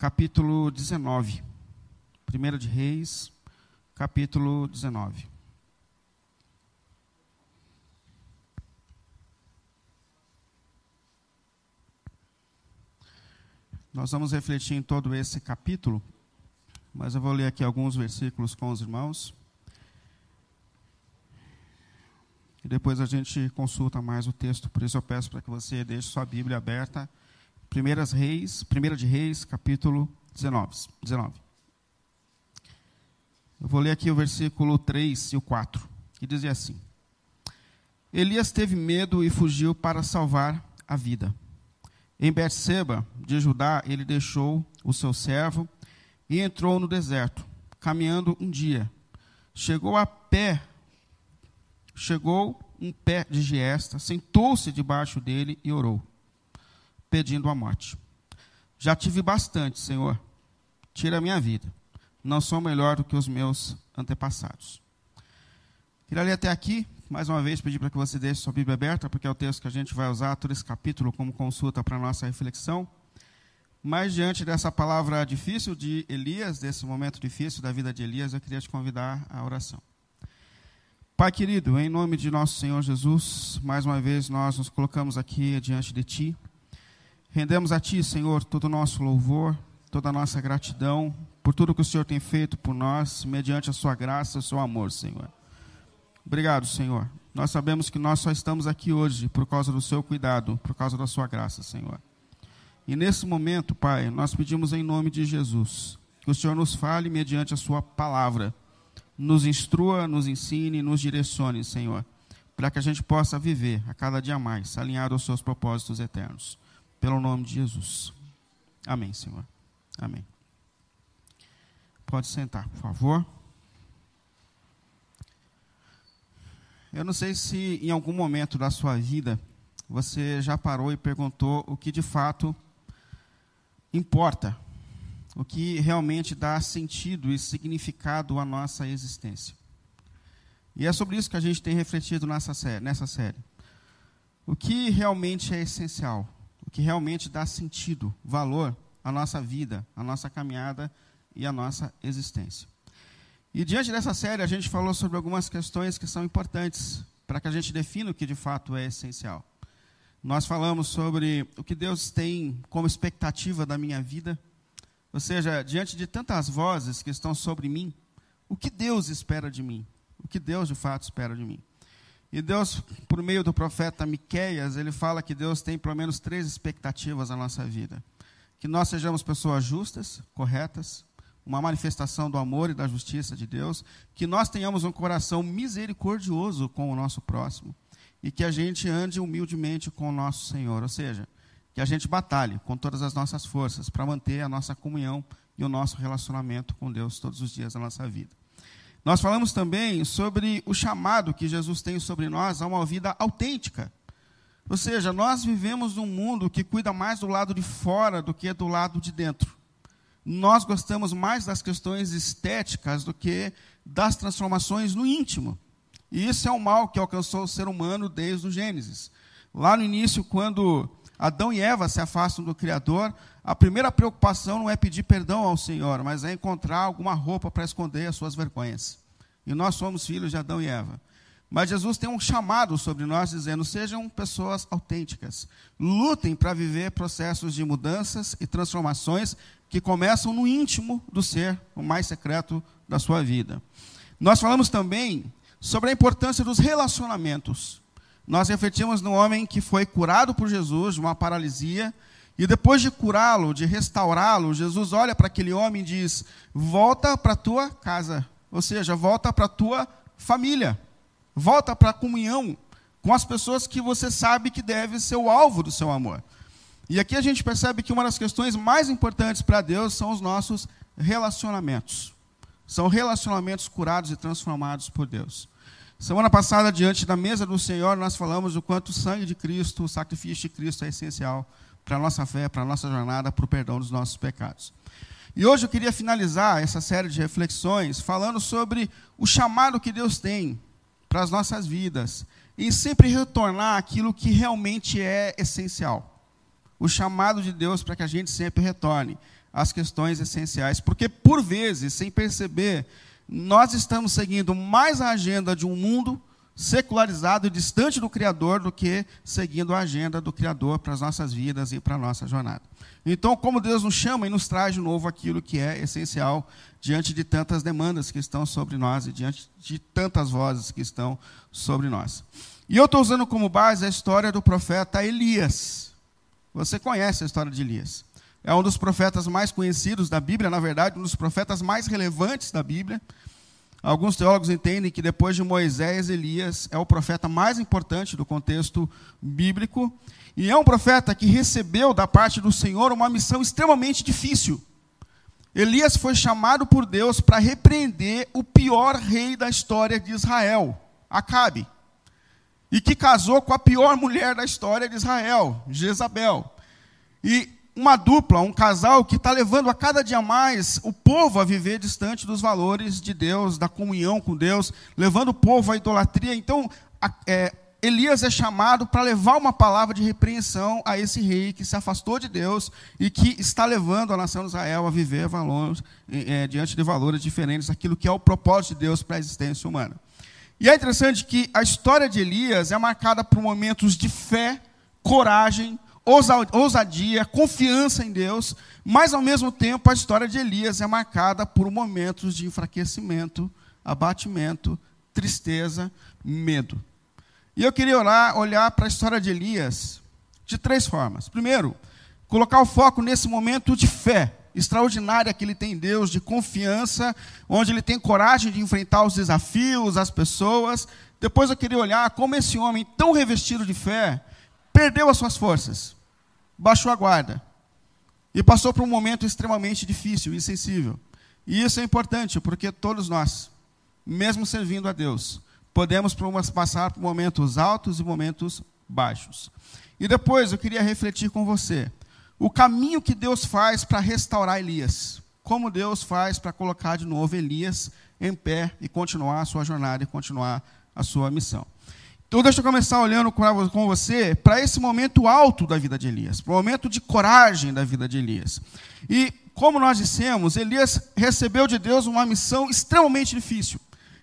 capítulo 19. 1 de Reis, capítulo 19. Nós vamos refletir em todo esse capítulo, mas eu vou ler aqui alguns versículos com os irmãos. E depois a gente consulta mais o texto, por isso eu peço para que você deixe sua Bíblia aberta. Primeiras Reis, 1 de Reis, capítulo 19. 19. Eu vou ler aqui o versículo 3 e o 4, que dizia assim: Elias teve medo e fugiu para salvar a vida. Em Berseba, de Judá, ele deixou o seu servo e entrou no deserto, caminhando um dia. Chegou a pé, chegou um pé de giesta, sentou-se debaixo dele e orou, pedindo a morte. Já tive bastante, Senhor. Tira a minha vida. Não sou melhor do que os meus antepassados. Queria ler até aqui, mais uma vez, pedir para que você deixe sua Bíblia aberta, porque é o texto que a gente vai usar todo esse capítulo como consulta para a nossa reflexão. Mas diante dessa palavra difícil de Elias, desse momento difícil da vida de Elias, eu queria te convidar à oração. Pai querido, em nome de nosso Senhor Jesus, mais uma vez nós nos colocamos aqui diante de Ti. Rendemos a Ti, Senhor, todo o nosso louvor, toda a nossa gratidão por tudo que o Senhor tem feito por nós, mediante a Sua graça e o Seu amor, Senhor. Obrigado, Senhor. Nós sabemos que nós só estamos aqui hoje por causa do seu cuidado, por causa da sua graça, Senhor. E nesse momento, Pai, nós pedimos em nome de Jesus que o Senhor nos fale mediante a sua palavra, nos instrua, nos ensine, nos direcione, Senhor, para que a gente possa viver a cada dia mais alinhado aos seus propósitos eternos. Pelo nome de Jesus. Amém, Senhor. Amém. Pode sentar, por favor. Eu não sei se em algum momento da sua vida você já parou e perguntou o que de fato importa, o que realmente dá sentido e significado à nossa existência. E é sobre isso que a gente tem refletido nessa série. O que realmente é essencial, que realmente dá sentido, valor à nossa vida, à nossa caminhada e à nossa existência. E diante dessa série, a gente falou sobre algumas questões que são importantes para que a gente defina o que de fato é essencial. Nós falamos sobre o que Deus tem como expectativa da minha vida, ou seja, diante de tantas vozes que estão sobre mim, o que Deus espera de mim? O que Deus de fato espera de mim? E Deus, por meio do profeta Miqueias, ele fala que Deus tem pelo menos três expectativas na nossa vida: que nós sejamos pessoas justas, corretas, uma manifestação do amor e da justiça de Deus, que nós tenhamos um coração misericordioso com o nosso próximo. E que a gente ande humildemente com o nosso Senhor, ou seja, que a gente batalhe com todas as nossas forças para manter a nossa comunhão e o nosso relacionamento com Deus todos os dias da nossa vida. Nós falamos também sobre o chamado que Jesus tem sobre nós a uma vida autêntica. Ou seja, nós vivemos num mundo que cuida mais do lado de fora do que do lado de dentro nós gostamos mais das questões estéticas do que das transformações no íntimo. E isso é um mal que alcançou o ser humano desde o Gênesis. Lá no início, quando Adão e Eva se afastam do Criador, a primeira preocupação não é pedir perdão ao Senhor, mas é encontrar alguma roupa para esconder as suas vergonhas. E nós somos filhos de Adão e Eva. Mas Jesus tem um chamado sobre nós, dizendo: sejam pessoas autênticas. Lutem para viver processos de mudanças e transformações que começam no íntimo do ser, o mais secreto da sua vida. Nós falamos também sobre a importância dos relacionamentos. Nós refletimos no homem que foi curado por Jesus de uma paralisia, e depois de curá-lo, de restaurá-lo, Jesus olha para aquele homem e diz: Volta para a tua casa, ou seja, volta para a tua família. Volta para a comunhão com as pessoas que você sabe que deve ser o alvo do seu amor. E aqui a gente percebe que uma das questões mais importantes para Deus são os nossos relacionamentos. São relacionamentos curados e transformados por Deus. Semana passada, diante da mesa do Senhor, nós falamos o quanto o sangue de Cristo, o sacrifício de Cristo é essencial para a nossa fé, para a nossa jornada, para o perdão dos nossos pecados. E hoje eu queria finalizar essa série de reflexões falando sobre o chamado que Deus tem para as nossas vidas, e sempre retornar aquilo que realmente é essencial. o chamado de Deus para que a gente sempre retorne às questões essenciais. Porque, por vezes, sem perceber, nós estamos seguindo mais a agenda de um mundo secularizado e distante do Criador do que seguindo a agenda do Criador para as nossas vidas e para a nossa jornada. Então, como Deus nos chama e nos traz de novo aquilo que é essencial diante de tantas demandas que estão sobre nós e diante de tantas vozes que estão sobre nós. E eu estou usando como base a história do profeta Elias. Você conhece a história de Elias. É um dos profetas mais conhecidos da Bíblia, na verdade, um dos profetas mais relevantes da Bíblia. Alguns teólogos entendem que depois de Moisés, Elias é o profeta mais importante do contexto bíblico. E é um profeta que recebeu da parte do Senhor uma missão extremamente difícil. Elias foi chamado por Deus para repreender o pior rei da história de Israel, Acabe, e que casou com a pior mulher da história de Israel, Jezabel. E uma dupla, um casal que está levando a cada dia mais o povo a viver distante dos valores de Deus, da comunhão com Deus, levando o povo à idolatria. Então, é, Elias é chamado para levar uma palavra de repreensão a esse rei que se afastou de Deus e que está levando a nação de Israel a viver valores, é, diante de valores diferentes daquilo que é o propósito de Deus para a existência humana. E é interessante que a história de Elias é marcada por momentos de fé, coragem, ousadia, confiança em Deus, mas ao mesmo tempo a história de Elias é marcada por momentos de enfraquecimento, abatimento, tristeza, medo. E eu queria olhar, olhar para a história de Elias de três formas. Primeiro, colocar o foco nesse momento de fé extraordinária que ele tem em Deus, de confiança, onde ele tem coragem de enfrentar os desafios, as pessoas. Depois eu queria olhar como esse homem, tão revestido de fé, perdeu as suas forças, baixou a guarda e passou por um momento extremamente difícil e sensível. E isso é importante, porque todos nós, mesmo servindo a Deus, podemos passar por momentos altos e momentos baixos. E depois eu queria refletir com você o caminho que Deus faz para restaurar Elias. Como Deus faz para colocar de novo Elias em pé e continuar a sua jornada e continuar a sua missão. Então, deixa eu começar olhando com você para esse momento alto da vida de Elias, para o momento de coragem da vida de Elias. E, como nós dissemos, Elias recebeu de Deus uma missão extremamente difícil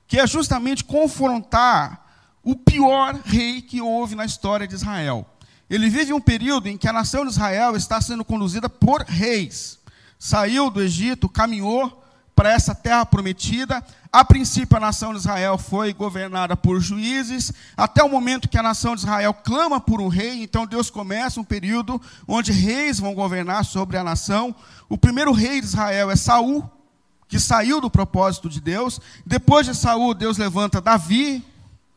que é justamente confrontar o pior rei que houve na história de Israel. Ele vive um período em que a nação de Israel está sendo conduzida por reis. Saiu do Egito, caminhou para essa terra prometida. A princípio, a nação de Israel foi governada por juízes, até o momento que a nação de Israel clama por um rei. Então, Deus começa um período onde reis vão governar sobre a nação. O primeiro rei de Israel é Saul, que saiu do propósito de Deus. Depois de Saul, Deus levanta Davi,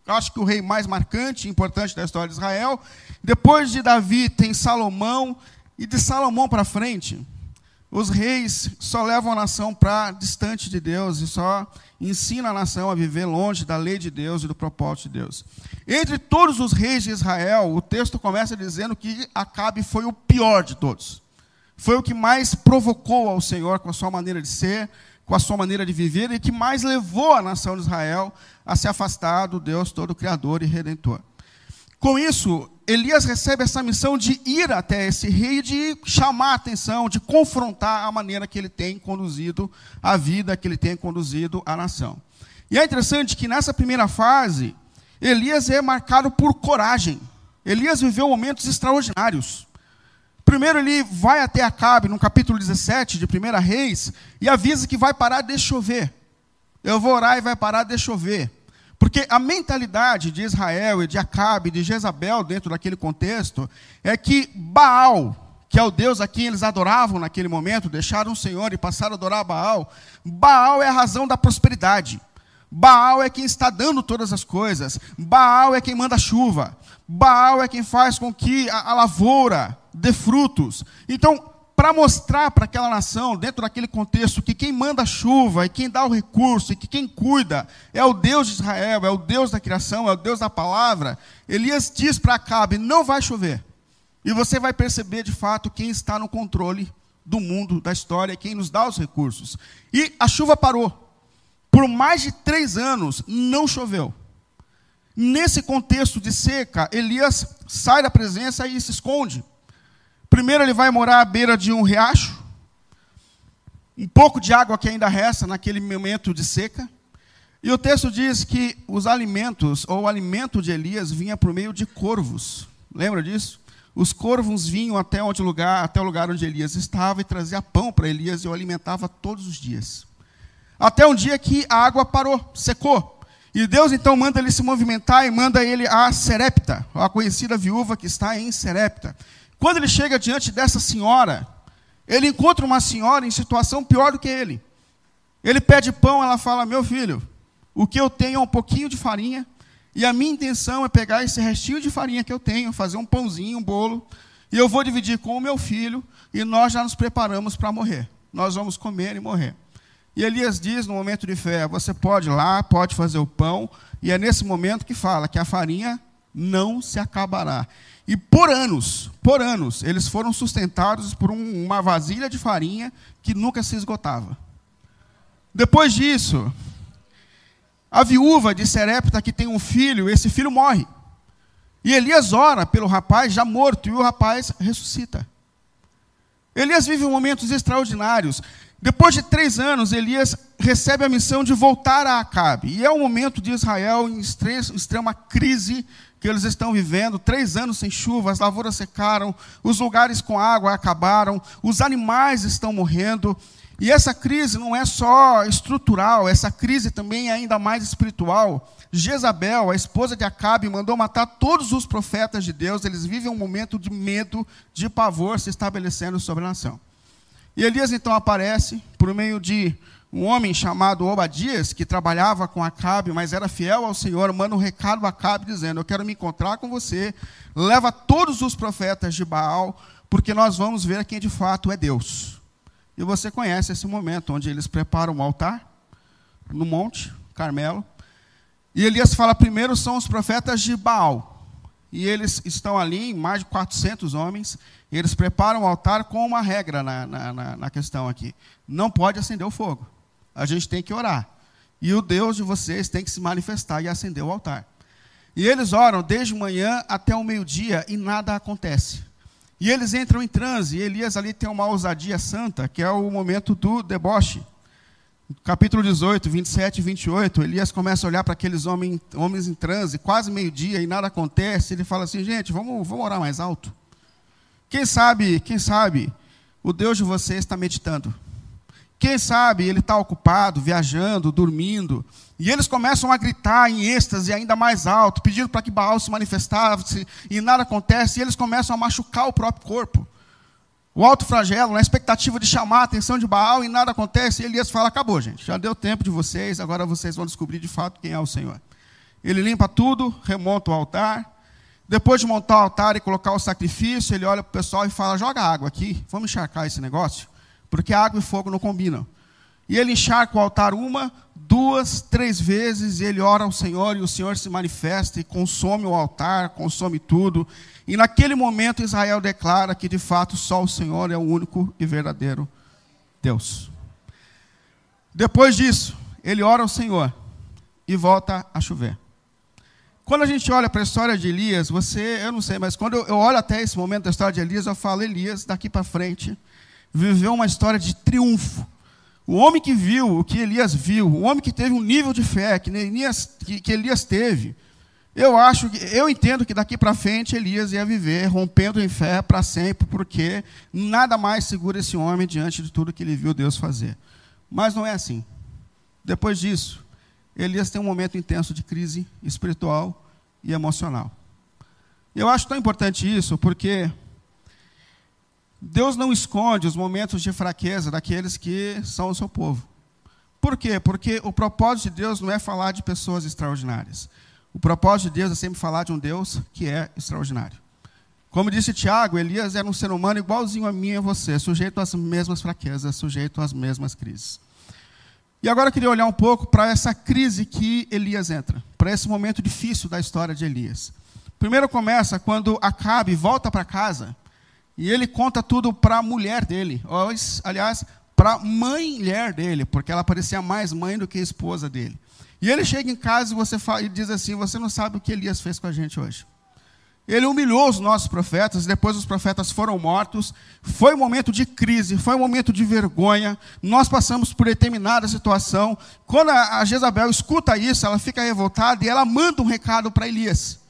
acho que o rei mais marcante e importante da história de Israel. Depois de Davi tem Salomão, e de Salomão para frente, os reis só levam a nação para distante de Deus e só ensinam a nação a viver longe da lei de Deus e do propósito de Deus. Entre todos os reis de Israel, o texto começa dizendo que Acabe foi o pior de todos. Foi o que mais provocou ao Senhor com a sua maneira de ser, com a sua maneira de viver e que mais levou a nação de Israel a se afastar do Deus todo Criador e Redentor. Com isso, Elias recebe essa missão de ir até esse rei, de chamar a atenção, de confrontar a maneira que ele tem conduzido a vida, que ele tem conduzido a nação. E é interessante que nessa primeira fase, Elias é marcado por coragem. Elias viveu momentos extraordinários. Primeiro ele vai até Acabe, no capítulo 17 de 1 Reis, e avisa que vai parar de chover. Eu vou orar e vai parar de chover. Porque a mentalidade de Israel e de Acabe, de Jezabel, dentro daquele contexto, é que Baal, que é o Deus a quem eles adoravam naquele momento, deixaram o Senhor e passaram a adorar Baal, Baal é a razão da prosperidade. Baal é quem está dando todas as coisas. Baal é quem manda chuva. Baal é quem faz com que a, a lavoura dê frutos. Então, para mostrar para aquela nação, dentro daquele contexto, que quem manda a chuva e quem dá o recurso e que quem cuida é o Deus de Israel, é o Deus da criação, é o Deus da palavra, Elias diz para Acabe: não vai chover. E você vai perceber de fato quem está no controle do mundo, da história, quem nos dá os recursos. E a chuva parou. Por mais de três anos não choveu. Nesse contexto de seca, Elias sai da presença e se esconde. Primeiro, ele vai morar à beira de um riacho, um pouco de água que ainda resta naquele momento de seca. E o texto diz que os alimentos, ou o alimento de Elias, vinha por meio de corvos. Lembra disso? Os corvos vinham até onde lugar, até o lugar onde Elias estava e trazia pão para Elias e o alimentava todos os dias. Até um dia que a água parou, secou. E Deus então manda ele se movimentar e manda ele a Serepta, a conhecida viúva que está em Serepta. Quando ele chega diante dessa senhora, ele encontra uma senhora em situação pior do que ele. Ele pede pão, ela fala: Meu filho, o que eu tenho é um pouquinho de farinha, e a minha intenção é pegar esse restinho de farinha que eu tenho, fazer um pãozinho, um bolo, e eu vou dividir com o meu filho, e nós já nos preparamos para morrer. Nós vamos comer e morrer. E Elias diz, no momento de fé, você pode ir lá, pode fazer o pão, e é nesse momento que fala que a farinha não se acabará. E por anos, por anos, eles foram sustentados por um, uma vasilha de farinha que nunca se esgotava. Depois disso, a viúva de Serepta, que tem um filho, esse filho morre. E Elias ora pelo rapaz já morto, e o rapaz ressuscita. Elias vive momentos extraordinários. Depois de três anos, Elias recebe a missão de voltar a Acabe. E é o momento de Israel em extrema crise que eles estão vivendo. Três anos sem chuva, as lavouras secaram, os lugares com água acabaram, os animais estão morrendo. E essa crise não é só estrutural, essa crise também é ainda mais espiritual. Jezabel, a esposa de Acabe, mandou matar todos os profetas de Deus. Eles vivem um momento de medo, de pavor se estabelecendo sobre a nação. E Elias então aparece por meio de um homem chamado Obadias, que trabalhava com Acabe, mas era fiel ao Senhor, manda um recado a Acabe dizendo: Eu quero me encontrar com você, leva todos os profetas de Baal, porque nós vamos ver quem de fato é Deus. E você conhece esse momento onde eles preparam um altar no monte Carmelo. E Elias fala: primeiro são os profetas de Baal. E eles estão ali, mais de 400 homens, eles preparam o altar com uma regra na, na, na questão aqui: não pode acender o fogo. A gente tem que orar. E o Deus de vocês tem que se manifestar e acender o altar. E eles oram desde manhã até o meio-dia e nada acontece. E eles entram em transe, e Elias ali tem uma ousadia santa, que é o momento do deboche. Capítulo 18, 27 e 28, Elias começa a olhar para aqueles homens, homens em transe, quase meio-dia, e nada acontece. Ele fala assim: gente, vamos, vamos orar mais alto. Quem sabe, quem sabe, o Deus de vocês está meditando. Quem sabe ele está ocupado, viajando, dormindo. E eles começam a gritar em êxtase ainda mais alto, pedindo para que Baal se manifestasse, e nada acontece, e eles começam a machucar o próprio corpo. O alto flagelo, na expectativa de chamar a atenção de Baal, e nada acontece, e Elias fala: acabou, gente, já deu tempo de vocês, agora vocês vão descobrir de fato quem é o Senhor. Ele limpa tudo, remonta o altar, depois de montar o altar e colocar o sacrifício, ele olha para o pessoal e fala: joga água aqui, vamos encharcar esse negócio, porque água e fogo não combinam. E ele encharca o altar uma, duas, três vezes, ele ora ao Senhor, e o Senhor se manifesta e consome o altar, consome tudo. E naquele momento Israel declara que de fato só o Senhor é o único e verdadeiro Deus. Depois disso, ele ora ao Senhor e volta a chover. Quando a gente olha para a história de Elias, você, eu não sei, mas quando eu olho até esse momento da história de Elias, eu falo, Elias, daqui para frente, viveu uma história de triunfo. O homem que viu o que Elias viu, o homem que teve um nível de fé que Elias, que, que Elias teve, eu acho, eu entendo que daqui para frente Elias ia viver rompendo em fé para sempre, porque nada mais segura esse homem diante de tudo que ele viu Deus fazer. Mas não é assim. Depois disso, Elias tem um momento intenso de crise espiritual e emocional. Eu acho tão importante isso porque Deus não esconde os momentos de fraqueza daqueles que são o seu povo. Por quê? Porque o propósito de Deus não é falar de pessoas extraordinárias. O propósito de Deus é sempre falar de um Deus que é extraordinário. Como disse Tiago, Elias era um ser humano igualzinho a mim e a você, sujeito às mesmas fraquezas, sujeito às mesmas crises. E agora eu queria olhar um pouco para essa crise que Elias entra, para esse momento difícil da história de Elias. Primeiro começa quando Acabe volta para casa e ele conta tudo para a mulher dele, aliás, para a mãe-mulher dele, porque ela parecia mais mãe do que esposa dele. E ele chega em casa e você fala, e diz assim: Você não sabe o que Elias fez com a gente hoje. ele humilhou os nossos profetas, depois os profetas foram mortos. Foi um momento de crise, foi um momento de vergonha. Nós passamos por determinada situação. Quando a Jezabel escuta isso, ela fica revoltada e ela manda um recado para Elias.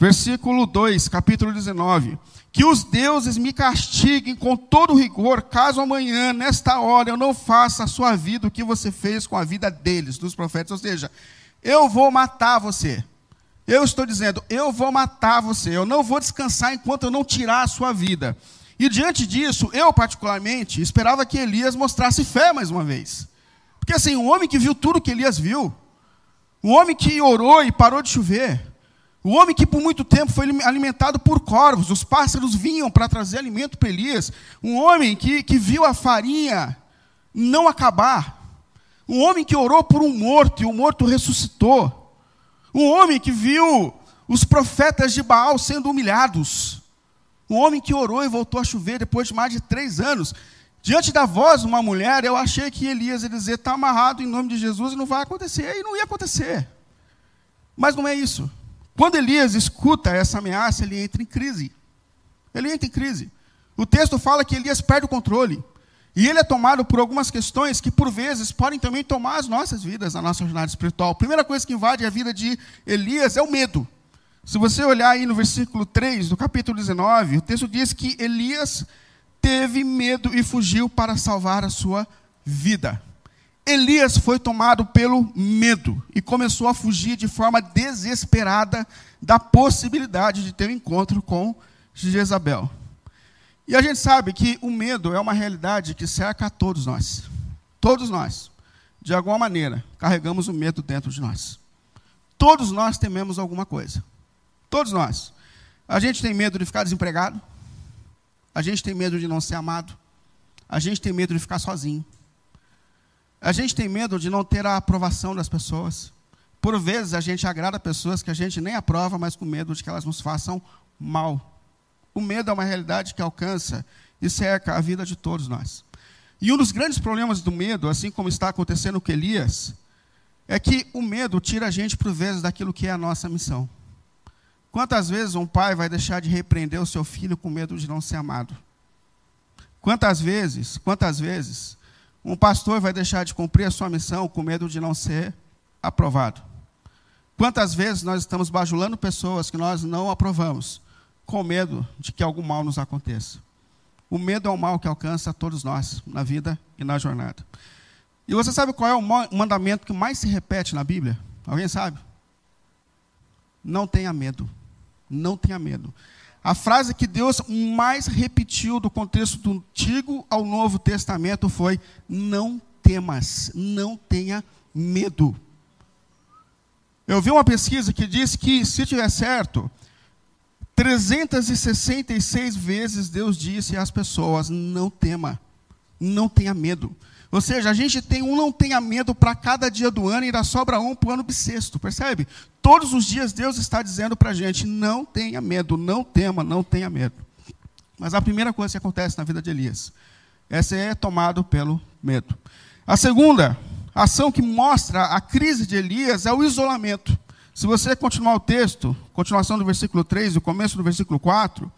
Versículo 2, capítulo 19. Que os deuses me castiguem com todo rigor, caso amanhã, nesta hora, eu não faça a sua vida o que você fez com a vida deles, dos profetas. Ou seja, eu vou matar você. Eu estou dizendo, eu vou matar você, eu não vou descansar enquanto eu não tirar a sua vida. E diante disso, eu particularmente esperava que Elias mostrasse fé mais uma vez. Porque assim, um homem que viu tudo que Elias viu, um homem que orou e parou de chover, um homem que por muito tempo foi alimentado por corvos, os pássaros vinham para trazer alimento para Elias, um homem que, que viu a farinha não acabar, um homem que orou por um morto e o morto ressuscitou, um homem que viu os profetas de Baal sendo humilhados. Um homem que orou e voltou a chover depois de mais de três anos. Diante da voz de uma mulher, eu achei que Elias ia dizer: está amarrado em nome de Jesus e não vai acontecer. E não ia acontecer. Mas não é isso. Quando Elias escuta essa ameaça, ele entra em crise. Ele entra em crise. O texto fala que Elias perde o controle. E ele é tomado por algumas questões que, por vezes, podem também tomar as nossas vidas, a nossa jornada espiritual. A primeira coisa que invade a vida de Elias é o medo. Se você olhar aí no versículo 3 do capítulo 19, o texto diz que Elias teve medo e fugiu para salvar a sua vida. Elias foi tomado pelo medo e começou a fugir de forma desesperada da possibilidade de ter um encontro com Jezabel. E a gente sabe que o medo é uma realidade que cerca a todos nós. Todos nós, de alguma maneira, carregamos o medo dentro de nós. Todos nós tememos alguma coisa. Todos nós. A gente tem medo de ficar desempregado. A gente tem medo de não ser amado. A gente tem medo de ficar sozinho. A gente tem medo de não ter a aprovação das pessoas. Por vezes a gente agrada pessoas que a gente nem aprova, mas com medo de que elas nos façam mal. O medo é uma realidade que alcança e cerca a vida de todos nós. E um dos grandes problemas do medo, assim como está acontecendo com Elias, é que o medo tira a gente, por vezes, daquilo que é a nossa missão. Quantas vezes um pai vai deixar de repreender o seu filho com medo de não ser amado? Quantas vezes, quantas vezes, um pastor vai deixar de cumprir a sua missão com medo de não ser aprovado? Quantas vezes nós estamos bajulando pessoas que nós não aprovamos com medo de que algum mal nos aconteça. O medo é um mal que alcança todos nós, na vida e na jornada. E você sabe qual é o mandamento que mais se repete na Bíblia? Alguém sabe? Não tenha medo. Não tenha medo. A frase que Deus mais repetiu do contexto do Antigo ao Novo Testamento foi: Não temas, não tenha medo. Eu vi uma pesquisa que diz que, se tiver certo, 366 vezes Deus disse às pessoas: não tema, não tenha medo. Ou seja, a gente tem um não tenha medo para cada dia do ano e ainda sobra um para o ano bissexto, percebe? Todos os dias Deus está dizendo para a gente: não tenha medo, não tema, não tenha medo. Mas a primeira coisa que acontece na vida de Elias, essa é tomado pelo medo. A segunda ação que mostra a crise de Elias é o isolamento. Se você continuar o texto, continuação do versículo 3 e o começo do versículo 4,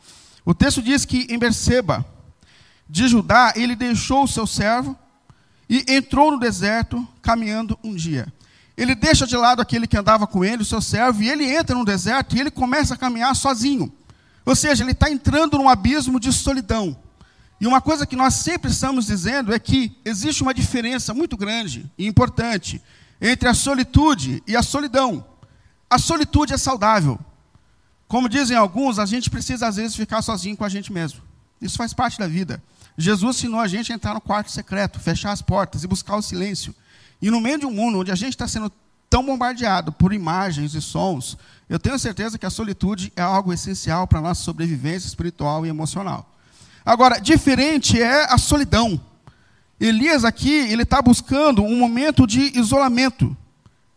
o texto diz que em Berseba de Judá, ele deixou o seu servo e entrou no deserto caminhando um dia. Ele deixa de lado aquele que andava com ele, o seu servo, e ele entra no deserto e ele começa a caminhar sozinho. Ou seja, ele está entrando num abismo de solidão. E uma coisa que nós sempre estamos dizendo é que existe uma diferença muito grande e importante entre a solitude e a solidão. A solitude é saudável. Como dizem alguns, a gente precisa às vezes ficar sozinho com a gente mesmo. Isso faz parte da vida. Jesus ensinou a gente a entrar no quarto secreto, fechar as portas e buscar o silêncio. E no meio de um mundo onde a gente está sendo tão bombardeado por imagens e sons, eu tenho certeza que a solitude é algo essencial para a nossa sobrevivência espiritual e emocional. Agora, diferente é a solidão. Elias aqui, ele está buscando um momento de isolamento.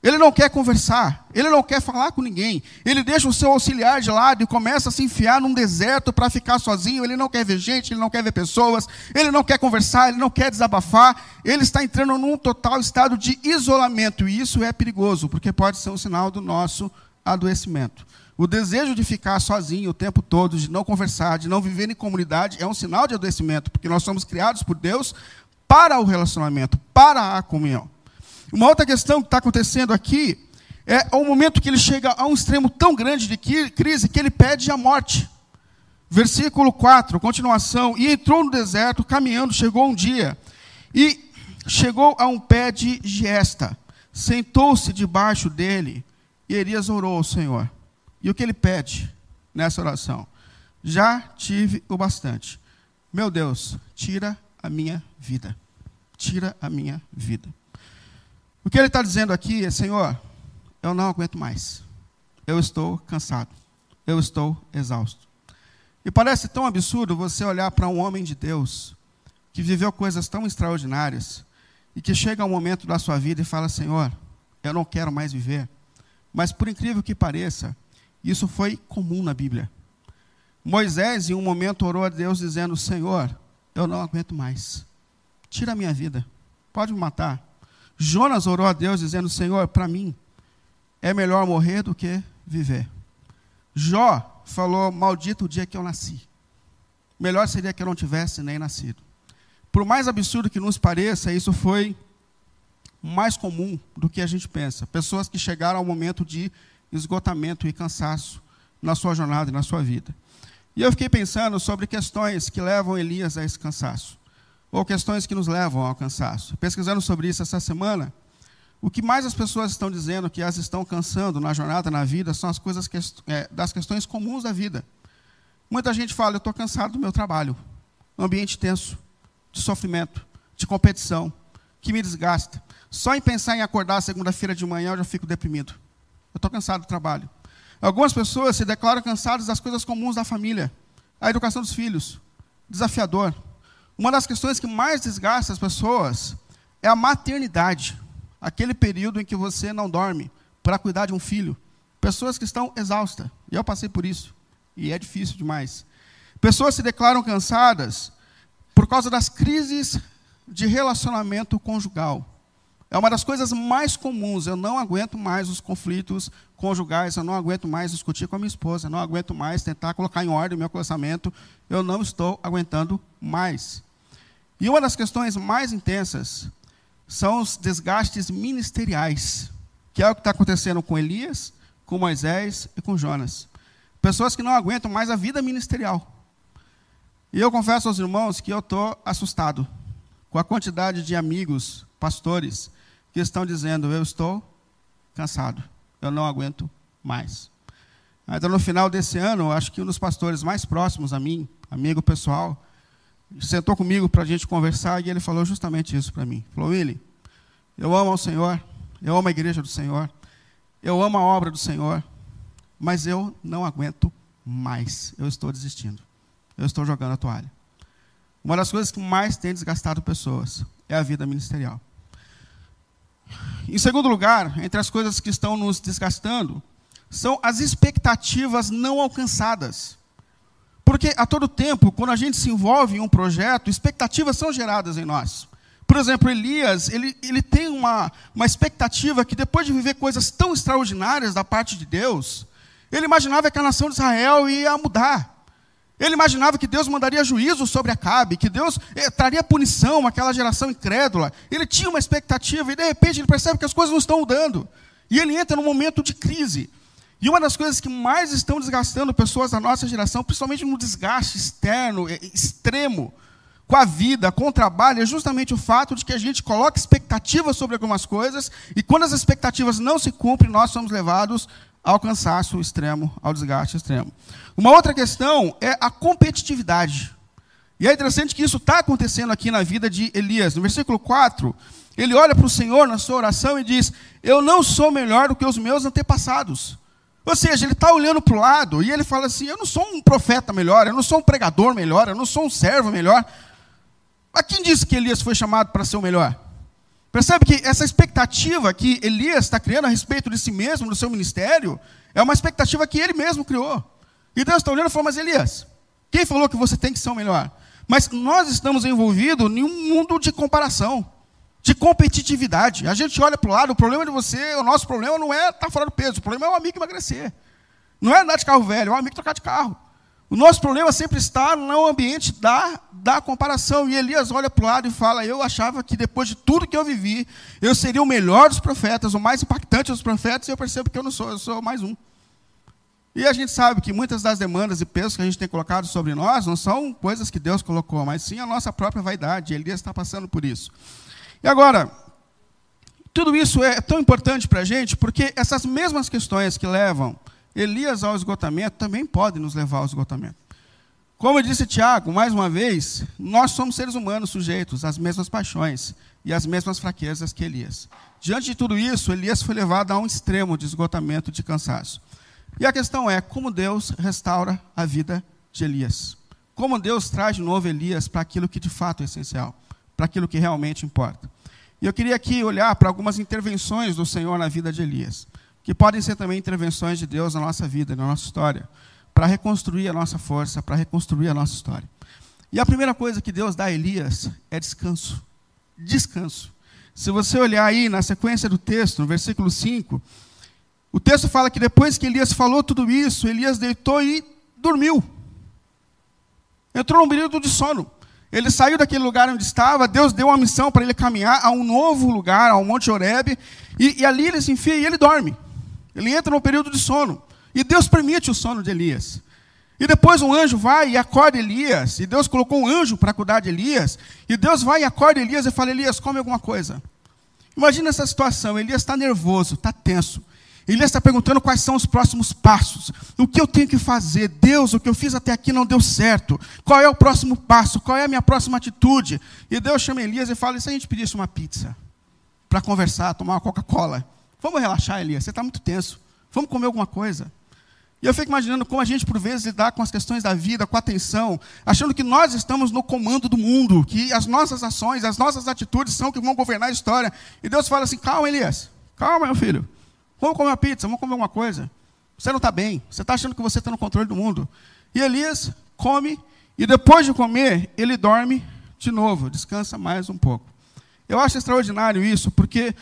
Ele não quer conversar, ele não quer falar com ninguém. Ele deixa o seu auxiliar de lado e começa a se enfiar num deserto para ficar sozinho. Ele não quer ver gente, ele não quer ver pessoas, ele não quer conversar, ele não quer desabafar. Ele está entrando num total estado de isolamento e isso é perigoso, porque pode ser um sinal do nosso adoecimento. O desejo de ficar sozinho o tempo todo, de não conversar, de não viver em comunidade, é um sinal de adoecimento, porque nós somos criados por Deus para o relacionamento, para a comunhão. Uma outra questão que está acontecendo aqui é o momento que ele chega a um extremo tão grande de crise que ele pede a morte. Versículo 4, continuação. E entrou no deserto, caminhando, chegou um dia, e chegou a um pé de giesta, sentou-se debaixo dele, e Elias orou ao Senhor. E o que ele pede nessa oração? Já tive o bastante. Meu Deus, tira a minha vida. Tira a minha vida. O que ele está dizendo aqui é: Senhor, eu não aguento mais. Eu estou cansado. Eu estou exausto. E parece tão absurdo você olhar para um homem de Deus que viveu coisas tão extraordinárias e que chega um momento da sua vida e fala: Senhor, eu não quero mais viver. Mas por incrível que pareça, isso foi comum na Bíblia. Moisés, em um momento, orou a Deus dizendo: Senhor, eu não aguento mais. Tira a minha vida. Pode me matar. Jonas orou a Deus dizendo: Senhor, para mim é melhor morrer do que viver. Jó falou: Maldito o dia que eu nasci. Melhor seria que eu não tivesse nem nascido. Por mais absurdo que nos pareça, isso foi mais comum do que a gente pensa. Pessoas que chegaram ao momento de esgotamento e cansaço na sua jornada e na sua vida. E eu fiquei pensando sobre questões que levam Elias a esse cansaço, ou questões que nos levam ao cansaço. Pesquisando sobre isso essa semana, o que mais as pessoas estão dizendo que as estão cansando na jornada, na vida, são as coisas que, é, das questões comuns da vida. Muita gente fala: eu estou cansado do meu trabalho, ambiente tenso, de sofrimento, de competição, que me desgasta. Só em pensar em acordar segunda-feira de manhã eu já fico deprimido. Eu estou cansado do trabalho. Algumas pessoas se declaram cansadas das coisas comuns da família, a educação dos filhos, desafiador. Uma das questões que mais desgasta as pessoas é a maternidade, aquele período em que você não dorme para cuidar de um filho. Pessoas que estão exaustas, e eu passei por isso, e é difícil demais. Pessoas se declaram cansadas por causa das crises de relacionamento conjugal. É uma das coisas mais comuns. Eu não aguento mais os conflitos conjugais, eu não aguento mais discutir com a minha esposa, eu não aguento mais tentar colocar em ordem o meu casamento, eu não estou aguentando mais. E uma das questões mais intensas são os desgastes ministeriais, que é o que está acontecendo com Elias, com Moisés e com Jonas. Pessoas que não aguentam mais a vida ministerial. E eu confesso aos irmãos que eu estou assustado com a quantidade de amigos, pastores, que estão dizendo: Eu estou cansado, eu não aguento mais. Então, no final desse ano, acho que um dos pastores mais próximos a mim, amigo pessoal, sentou comigo para a gente conversar e ele falou justamente isso para mim. Falou: Willy, eu amo ao Senhor, eu amo a igreja do Senhor, eu amo a obra do Senhor, mas eu não aguento mais, eu estou desistindo, eu estou jogando a toalha. Uma das coisas que mais tem desgastado pessoas é a vida ministerial. Em segundo lugar, entre as coisas que estão nos desgastando, são as expectativas não alcançadas. Porque a todo tempo, quando a gente se envolve em um projeto, expectativas são geradas em nós. Por exemplo, Elias, ele, ele tem uma, uma expectativa que depois de viver coisas tão extraordinárias da parte de Deus, ele imaginava que a nação de Israel ia mudar. Ele imaginava que Deus mandaria juízo sobre Acabe, que Deus eh, traria punição àquela geração incrédula. Ele tinha uma expectativa e de repente ele percebe que as coisas não estão mudando. E ele entra num momento de crise. E uma das coisas que mais estão desgastando pessoas da nossa geração, principalmente no desgaste externo, extremo, com a vida, com o trabalho, é justamente o fato de que a gente coloca expectativas sobre algumas coisas e quando as expectativas não se cumprem, nós somos levados ao cansaço extremo, ao desgaste extremo. Uma outra questão é a competitividade. E é interessante que isso está acontecendo aqui na vida de Elias. No versículo 4, ele olha para o Senhor na sua oração e diz: Eu não sou melhor do que os meus antepassados. Ou seja, ele está olhando para o lado e ele fala assim: Eu não sou um profeta melhor, eu não sou um pregador melhor, eu não sou um servo melhor. Mas quem disse que Elias foi chamado para ser o melhor? Percebe que essa expectativa que Elias está criando a respeito de si mesmo, do seu ministério, é uma expectativa que ele mesmo criou. E Deus está olhando e falou: Mas Elias, quem falou que você tem que ser o melhor? Mas nós estamos envolvidos em um mundo de comparação, de competitividade. A gente olha para o lado, o problema de você, o nosso problema não é estar tá fora do peso, o problema é o amigo emagrecer. Não é andar de carro velho, é um amigo trocar de carro. O nosso problema sempre está no ambiente da, da comparação. E Elias olha para o lado e fala: Eu achava que depois de tudo que eu vivi, eu seria o melhor dos profetas, o mais impactante dos profetas, e eu percebo que eu não sou, eu sou mais um. E a gente sabe que muitas das demandas e pesos que a gente tem colocado sobre nós não são coisas que Deus colocou, mas sim a nossa própria vaidade. Elias está passando por isso. E agora, tudo isso é tão importante para a gente porque essas mesmas questões que levam Elias ao esgotamento também podem nos levar ao esgotamento. Como disse Tiago, mais uma vez, nós somos seres humanos sujeitos às mesmas paixões e às mesmas fraquezas que Elias. Diante de tudo isso, Elias foi levado a um extremo de esgotamento, de cansaço. E a questão é como Deus restaura a vida de Elias. Como Deus traz de novo Elias para aquilo que de fato é essencial, para aquilo que realmente importa. E eu queria aqui olhar para algumas intervenções do Senhor na vida de Elias que podem ser também intervenções de Deus na nossa vida, na nossa história, para reconstruir a nossa força, para reconstruir a nossa história. E a primeira coisa que Deus dá a Elias é descanso. Descanso. Se você olhar aí na sequência do texto, no versículo 5, o texto fala que depois que Elias falou tudo isso, Elias deitou e dormiu. Entrou num período de sono. Ele saiu daquele lugar onde estava, Deus deu uma missão para ele caminhar a um novo lugar, ao Monte Horebe, e, e ali ele se enfia e ele dorme. Ele entra num período de sono. E Deus permite o sono de Elias. E depois um anjo vai e acorda Elias. E Deus colocou um anjo para cuidar de Elias. E Deus vai e acorda Elias e fala: Elias, come alguma coisa. Imagina essa situação. Elias está nervoso, está tenso. Elias está perguntando quais são os próximos passos. O que eu tenho que fazer? Deus, o que eu fiz até aqui não deu certo. Qual é o próximo passo? Qual é a minha próxima atitude? E Deus chama Elias e fala: e se a gente pedisse uma pizza? Para conversar, tomar uma Coca-Cola? Vamos relaxar, Elias, você está muito tenso. Vamos comer alguma coisa. E eu fico imaginando como a gente, por vezes, lidar com as questões da vida, com a atenção, achando que nós estamos no comando do mundo, que as nossas ações, as nossas atitudes são que vão governar a história. E Deus fala assim: calma, Elias, calma, meu filho. Vamos comer uma pizza, vamos comer alguma coisa. Você não está bem, você está achando que você está no controle do mundo. E Elias come, e depois de comer, ele dorme de novo, descansa mais um pouco. Eu acho extraordinário isso, porque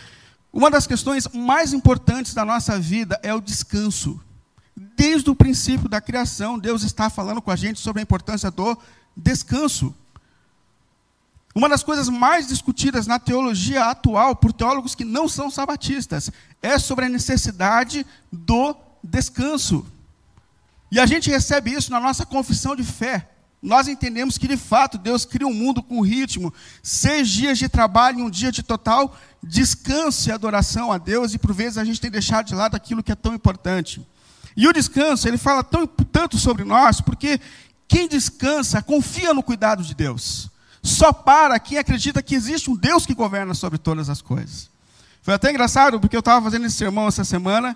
uma das questões mais importantes da nossa vida é o descanso. Desde o princípio da criação, Deus está falando com a gente sobre a importância do descanso. Uma das coisas mais discutidas na teologia atual por teólogos que não são sabatistas é sobre a necessidade do descanso. E a gente recebe isso na nossa confissão de fé nós entendemos que de fato Deus cria um mundo com ritmo, seis dias de trabalho e um dia de total descanso e adoração a Deus, e por vezes a gente tem deixado de lado aquilo que é tão importante. E o descanso, ele fala tão, tanto sobre nós, porque quem descansa confia no cuidado de Deus. Só para quem acredita que existe um Deus que governa sobre todas as coisas. Foi até engraçado, porque eu estava fazendo esse sermão essa semana,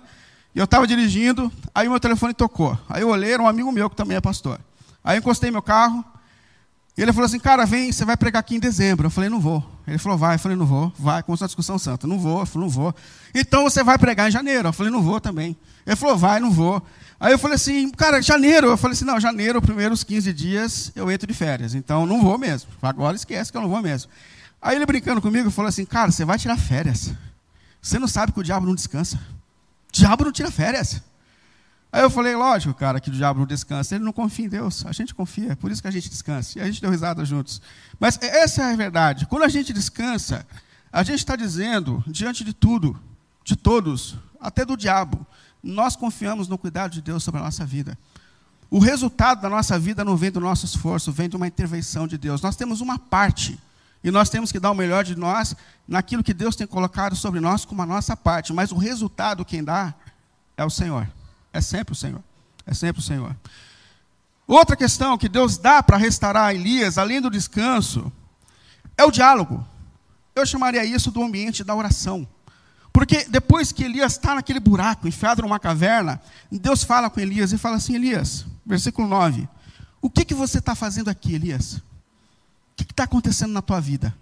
e eu estava dirigindo, aí meu telefone tocou. Aí eu olhei, era um amigo meu que também é pastor. Aí eu encostei meu carro. E ele falou assim, cara, vem, você vai pregar aqui em dezembro. Eu falei, não vou. Ele falou, vai. Eu falei, não vou. Vai. Começou a discussão santa. Não vou. Eu falei, não vou. Então você vai pregar em janeiro. Eu falei, não vou também. Ele falou, vai, não vou. Aí eu falei assim, cara, janeiro. Eu falei assim, não, janeiro, primeiros 15 dias eu entro de férias. Então não vou mesmo. Agora esquece que eu não vou mesmo. Aí ele brincando comigo falou assim, cara, você vai tirar férias. Você não sabe que o diabo não descansa. O diabo não tira férias. Aí eu falei, lógico, cara, que o diabo não descansa. Ele não confia em Deus. A gente confia, por isso que a gente descansa. E a gente deu risada juntos. Mas essa é a verdade. Quando a gente descansa, a gente está dizendo, diante de tudo, de todos, até do diabo, nós confiamos no cuidado de Deus sobre a nossa vida. O resultado da nossa vida não vem do nosso esforço, vem de uma intervenção de Deus. Nós temos uma parte. E nós temos que dar o melhor de nós naquilo que Deus tem colocado sobre nós como a nossa parte. Mas o resultado, quem dá, é o Senhor. É sempre o Senhor. É sempre o Senhor. Outra questão que Deus dá para restaurar Elias, além do descanso, é o diálogo. Eu chamaria isso do ambiente da oração. Porque depois que Elias está naquele buraco, enfiado numa caverna, Deus fala com Elias e fala assim: Elias, versículo 9: O que, que você está fazendo aqui, Elias? O que está acontecendo na tua vida?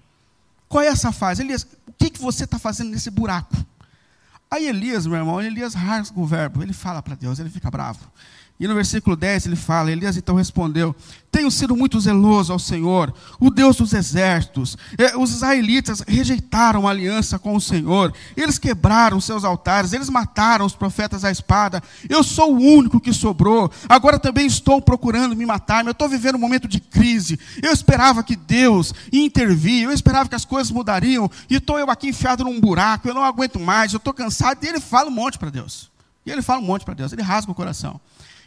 Qual é essa fase? Elias, o que, que você está fazendo nesse buraco? Aí Elias, meu irmão, Elias rasga o verbo, ele fala para Deus, ele fica bravo. E no versículo 10 ele fala: Elias então respondeu: Tenho sido muito zeloso ao Senhor, o Deus dos exércitos. É, os israelitas rejeitaram a aliança com o Senhor, eles quebraram seus altares, eles mataram os profetas à espada. Eu sou o único que sobrou, agora também estou procurando me matar. Eu estou vivendo um momento de crise. Eu esperava que Deus ia intervir, eu esperava que as coisas mudariam, e estou eu aqui enfiado num buraco, eu não aguento mais, eu estou cansado. E ele fala um monte para Deus. E ele fala um monte para Deus, ele rasga o coração.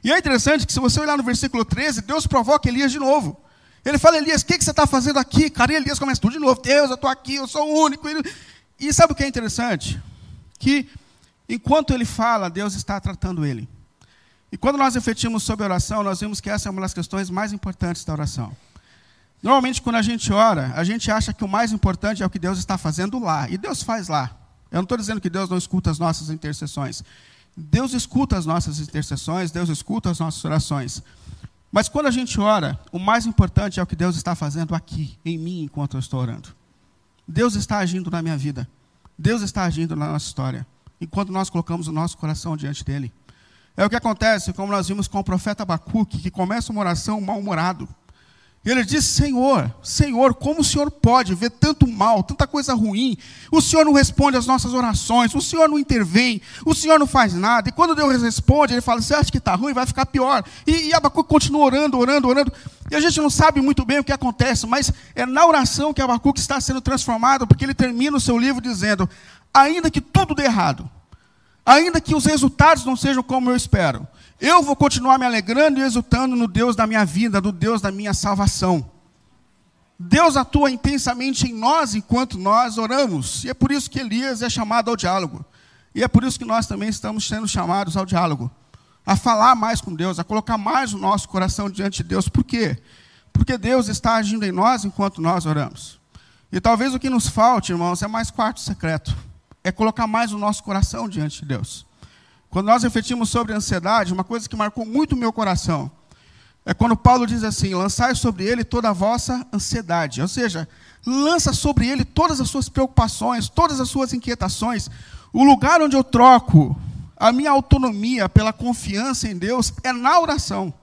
E é interessante que se você olhar no versículo 13, Deus provoca Elias de novo. Ele fala, Elias, o que, que você está fazendo aqui? Cara, Elias começa tudo de novo. Deus, eu estou aqui, eu sou o único. E sabe o que é interessante? Que enquanto ele fala, Deus está tratando ele. E quando nós refletimos sobre a oração, nós vimos que essa é uma das questões mais importantes da oração. Normalmente, quando a gente ora, a gente acha que o mais importante é o que Deus está fazendo lá. E Deus faz lá. Eu não estou dizendo que Deus não escuta as nossas intercessões. Deus escuta as nossas intercessões, Deus escuta as nossas orações. Mas quando a gente ora, o mais importante é o que Deus está fazendo aqui, em mim, enquanto eu estou orando. Deus está agindo na minha vida. Deus está agindo na nossa história. Enquanto nós colocamos o nosso coração diante dele. É o que acontece, como nós vimos com o profeta Abacuque, que começa uma oração mal-humorado. E ele diz: Senhor, Senhor, como o Senhor pode ver tanto mal, tanta coisa ruim? O Senhor não responde às nossas orações, o Senhor não intervém, o Senhor não faz nada. E quando Deus responde, ele fala: Você acha que está ruim? Vai ficar pior. E, e Abacuque continua orando, orando, orando. E a gente não sabe muito bem o que acontece, mas é na oração que Abacuque está sendo transformado, porque ele termina o seu livro dizendo: Ainda que tudo dê errado, ainda que os resultados não sejam como eu espero, eu vou continuar me alegrando e exultando no Deus da minha vida, no Deus da minha salvação. Deus atua intensamente em nós enquanto nós oramos. E é por isso que Elias é chamado ao diálogo. E é por isso que nós também estamos sendo chamados ao diálogo. A falar mais com Deus, a colocar mais o nosso coração diante de Deus. Por quê? Porque Deus está agindo em nós enquanto nós oramos. E talvez o que nos falte, irmãos, é mais quarto secreto. É colocar mais o nosso coração diante de Deus. Quando nós refletimos sobre a ansiedade, uma coisa que marcou muito o meu coração é quando Paulo diz assim: lançai sobre ele toda a vossa ansiedade. Ou seja, lança sobre ele todas as suas preocupações, todas as suas inquietações. O lugar onde eu troco a minha autonomia pela confiança em Deus é na oração.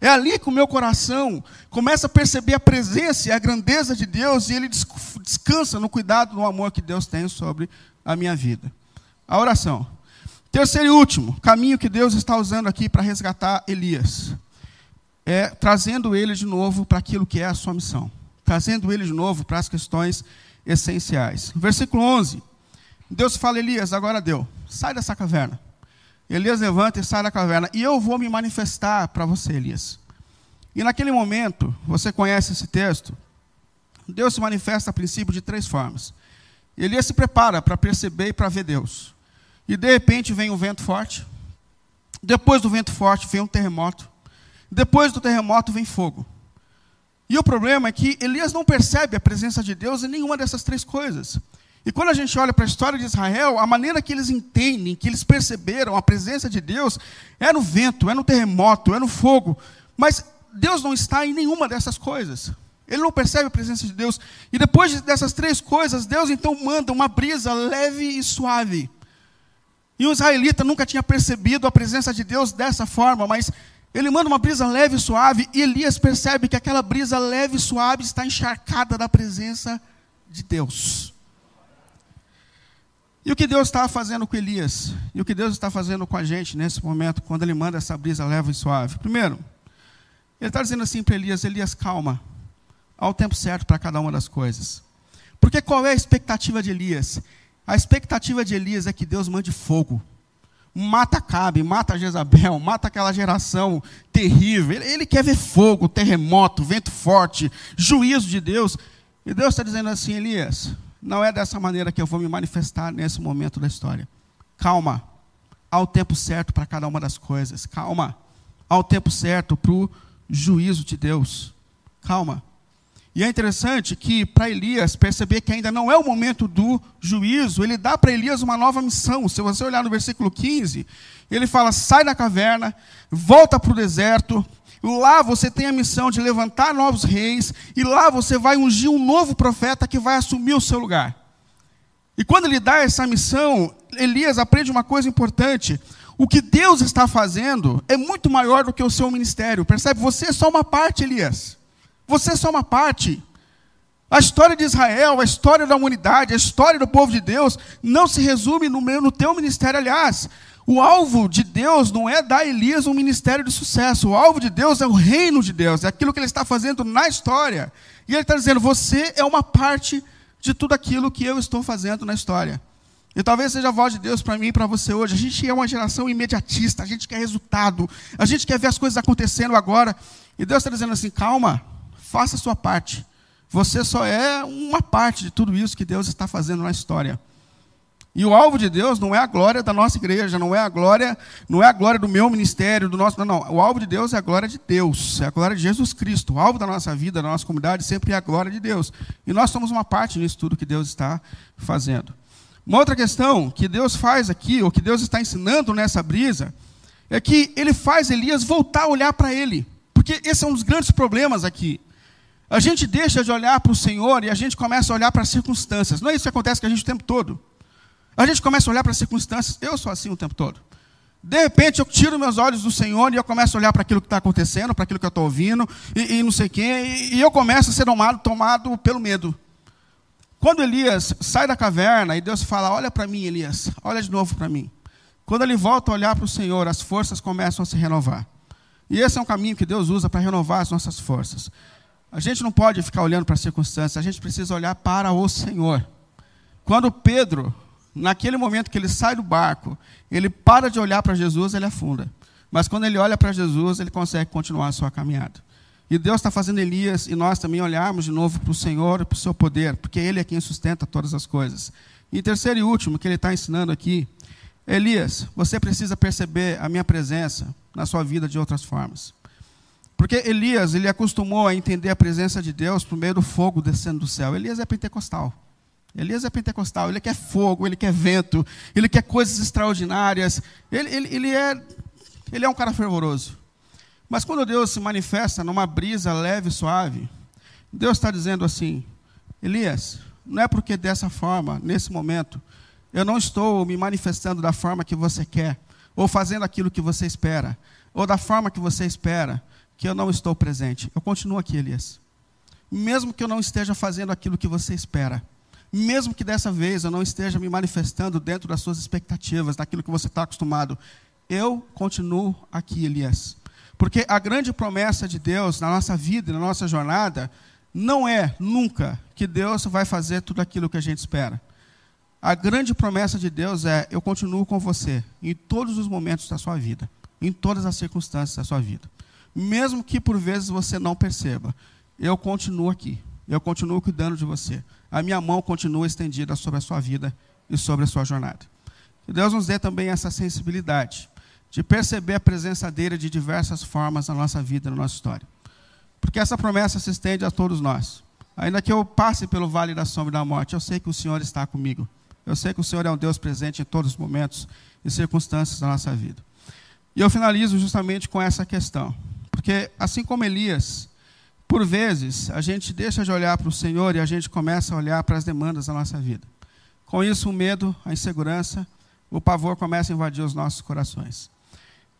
É ali que o meu coração começa a perceber a presença e a grandeza de Deus e ele descansa no cuidado, no amor que Deus tem sobre a minha vida. A oração. Terceiro e último caminho que Deus está usando aqui para resgatar Elias é trazendo ele de novo para aquilo que é a sua missão, trazendo ele de novo para as questões essenciais. Versículo 11. Deus fala: Elias, agora deu, sai dessa caverna. Elias levanta e sai da caverna, e eu vou me manifestar para você, Elias. E naquele momento, você conhece esse texto? Deus se manifesta a princípio de três formas. Elias se prepara para perceber e para ver Deus. E de repente vem um vento forte. Depois do vento forte vem um terremoto. Depois do terremoto vem fogo. E o problema é que Elias não percebe a presença de Deus em nenhuma dessas três coisas. E quando a gente olha para a história de Israel, a maneira que eles entendem, que eles perceberam a presença de Deus, é no vento, é no terremoto, é no fogo. Mas Deus não está em nenhuma dessas coisas. Ele não percebe a presença de Deus. E depois dessas três coisas, Deus então manda uma brisa leve e suave. E o israelita nunca tinha percebido a presença de Deus dessa forma, mas ele manda uma brisa leve e suave, e Elias percebe que aquela brisa leve e suave está encharcada da presença de Deus. E o que Deus está fazendo com Elias? E o que Deus está fazendo com a gente nesse momento, quando Ele manda essa brisa leve e suave? Primeiro, Ele está dizendo assim para Elias: Elias, calma, há o tempo certo para cada uma das coisas. Porque qual é a expectativa de Elias? A expectativa de Elias é que Deus mande fogo. Mata Cabe, mata Jezabel, mata aquela geração terrível. Ele, ele quer ver fogo, terremoto, vento forte, juízo de Deus. E Deus está dizendo assim, Elias, não é dessa maneira que eu vou me manifestar nesse momento da história. Calma, há o tempo certo para cada uma das coisas. Calma, há o tempo certo para o juízo de Deus. Calma. E é interessante que para Elias perceber que ainda não é o momento do juízo, ele dá para Elias uma nova missão. Se você olhar no versículo 15, ele fala: sai da caverna, volta para o deserto, lá você tem a missão de levantar novos reis, e lá você vai ungir um novo profeta que vai assumir o seu lugar. E quando ele dá essa missão, Elias aprende uma coisa importante: O que Deus está fazendo é muito maior do que o seu ministério. Percebe? Você é só uma parte, Elias. Você é só uma parte. A história de Israel, a história da humanidade, a história do povo de Deus não se resume no meu, no teu ministério, aliás. O alvo de Deus não é dar a Elias um ministério de sucesso. O alvo de Deus é o reino de Deus, é aquilo que ele está fazendo na história. E ele está dizendo: você é uma parte de tudo aquilo que eu estou fazendo na história. E talvez seja a voz de Deus para mim e para você hoje. A gente é uma geração imediatista, a gente quer resultado, a gente quer ver as coisas acontecendo agora. E Deus está dizendo assim: calma, faça a sua parte. Você só é uma parte de tudo isso que Deus está fazendo na história. E o alvo de Deus não é a glória da nossa igreja, não é a glória, não é a glória do meu ministério, do nosso, não, não. O alvo de Deus é a glória de Deus, é a glória de Jesus Cristo. O alvo da nossa vida, da nossa comunidade sempre é a glória de Deus. E nós somos uma parte nisso tudo que Deus está fazendo. Uma outra questão que Deus faz aqui, ou que Deus está ensinando nessa brisa, é que ele faz Elias voltar a olhar para ele. Porque esse é um dos grandes problemas aqui. A gente deixa de olhar para o Senhor e a gente começa a olhar para as circunstâncias. Não é isso que acontece com a gente o tempo todo. A gente começa a olhar para as circunstâncias. Eu sou assim o tempo todo. De repente eu tiro meus olhos do Senhor e eu começo a olhar para aquilo que está acontecendo, para aquilo que eu estou ouvindo, e, e, não sei quem, e, e eu começo a ser tomado, tomado pelo medo. Quando Elias sai da caverna e Deus fala: Olha para mim, Elias, olha de novo para mim. Quando ele volta a olhar para o Senhor, as forças começam a se renovar. E esse é um caminho que Deus usa para renovar as nossas forças. A gente não pode ficar olhando para as circunstâncias, a gente precisa olhar para o Senhor. Quando Pedro, naquele momento que ele sai do barco, ele para de olhar para Jesus, ele afunda. Mas quando ele olha para Jesus, ele consegue continuar a sua caminhada. E Deus está fazendo Elias e nós também olharmos de novo para o Senhor e para o seu poder, porque Ele é quem sustenta todas as coisas. E terceiro e último que Ele está ensinando aqui, Elias, você precisa perceber a minha presença na sua vida de outras formas. Porque Elias, ele acostumou a entender a presença de Deus por meio do fogo descendo do céu. Elias é pentecostal. Elias é pentecostal, ele quer fogo, ele quer vento, ele quer coisas extraordinárias. Ele, ele, ele, é, ele é um cara fervoroso. Mas quando Deus se manifesta numa brisa leve e suave, Deus está dizendo assim: Elias, não é porque dessa forma, nesse momento, eu não estou me manifestando da forma que você quer, ou fazendo aquilo que você espera, ou da forma que você espera, que eu não estou presente. Eu continuo aqui, Elias. Mesmo que eu não esteja fazendo aquilo que você espera, mesmo que dessa vez eu não esteja me manifestando dentro das suas expectativas, daquilo que você está acostumado, eu continuo aqui, Elias. Porque a grande promessa de Deus na nossa vida, na nossa jornada, não é nunca que Deus vai fazer tudo aquilo que a gente espera. A grande promessa de Deus é: eu continuo com você em todos os momentos da sua vida, em todas as circunstâncias da sua vida mesmo que por vezes você não perceba, eu continuo aqui, eu continuo cuidando de você. A minha mão continua estendida sobre a sua vida e sobre a sua jornada. Que Deus nos dê também essa sensibilidade de perceber a presença dele de diversas formas na nossa vida, na nossa história. Porque essa promessa se estende a todos nós. Ainda que eu passe pelo vale da sombra da morte, eu sei que o Senhor está comigo. Eu sei que o Senhor é um Deus presente em todos os momentos e circunstâncias da nossa vida. E eu finalizo justamente com essa questão. Porque, assim como Elias, por vezes a gente deixa de olhar para o Senhor e a gente começa a olhar para as demandas da nossa vida. Com isso, o medo, a insegurança, o pavor começa a invadir os nossos corações.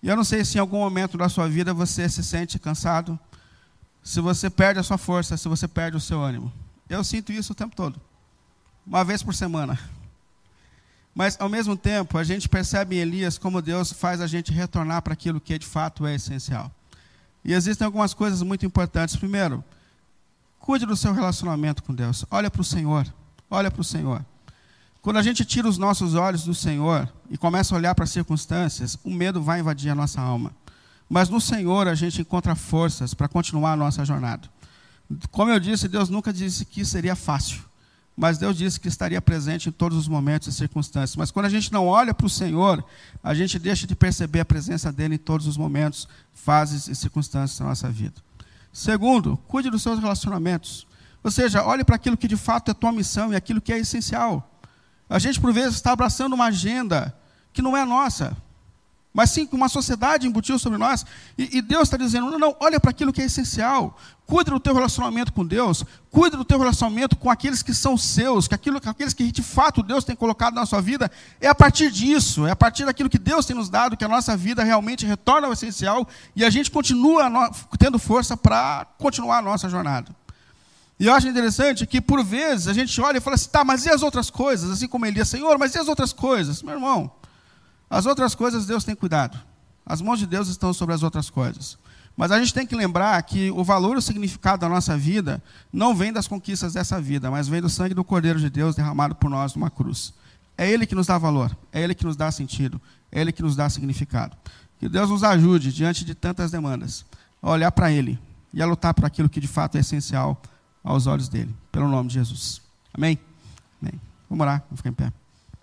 E eu não sei se em algum momento da sua vida você se sente cansado, se você perde a sua força, se você perde o seu ânimo. Eu sinto isso o tempo todo, uma vez por semana. Mas, ao mesmo tempo, a gente percebe em Elias como Deus faz a gente retornar para aquilo que de fato é essencial. E existem algumas coisas muito importantes. Primeiro, cuide do seu relacionamento com Deus. Olha para o Senhor. Olha para o Senhor. Quando a gente tira os nossos olhos do Senhor e começa a olhar para as circunstâncias, o medo vai invadir a nossa alma. Mas no Senhor a gente encontra forças para continuar a nossa jornada. Como eu disse, Deus nunca disse que seria fácil mas Deus disse que estaria presente em todos os momentos e circunstâncias. Mas quando a gente não olha para o Senhor, a gente deixa de perceber a presença dele em todos os momentos, fases e circunstâncias da nossa vida. Segundo, cuide dos seus relacionamentos. Ou seja, olhe para aquilo que de fato é tua missão e aquilo que é essencial. A gente, por vezes, está abraçando uma agenda que não é nossa. Mas sim que uma sociedade embutiu sobre nós. E, e Deus está dizendo: não, não, olha para aquilo que é essencial. Cuide do teu relacionamento com Deus, cuide do teu relacionamento com aqueles que são seus, que aquilo, aqueles que de fato Deus tem colocado na sua vida. É a partir disso, é a partir daquilo que Deus tem nos dado que a nossa vida realmente retorna ao essencial e a gente continua no, tendo força para continuar a nossa jornada. E eu acho interessante que, por vezes, a gente olha e fala assim, tá, mas e as outras coisas? Assim como Elias, Senhor, mas e as outras coisas? Meu irmão, as outras coisas Deus tem cuidado. As mãos de Deus estão sobre as outras coisas. Mas a gente tem que lembrar que o valor e o significado da nossa vida não vem das conquistas dessa vida, mas vem do sangue do Cordeiro de Deus derramado por nós numa cruz. É Ele que nos dá valor, é Ele que nos dá sentido, é Ele que nos dá significado. Que Deus nos ajude, diante de tantas demandas, a olhar para Ele e a lutar por aquilo que de fato é essencial aos olhos dele, pelo nome de Jesus. Amém? Amém. Vamos orar, vamos ficar em pé.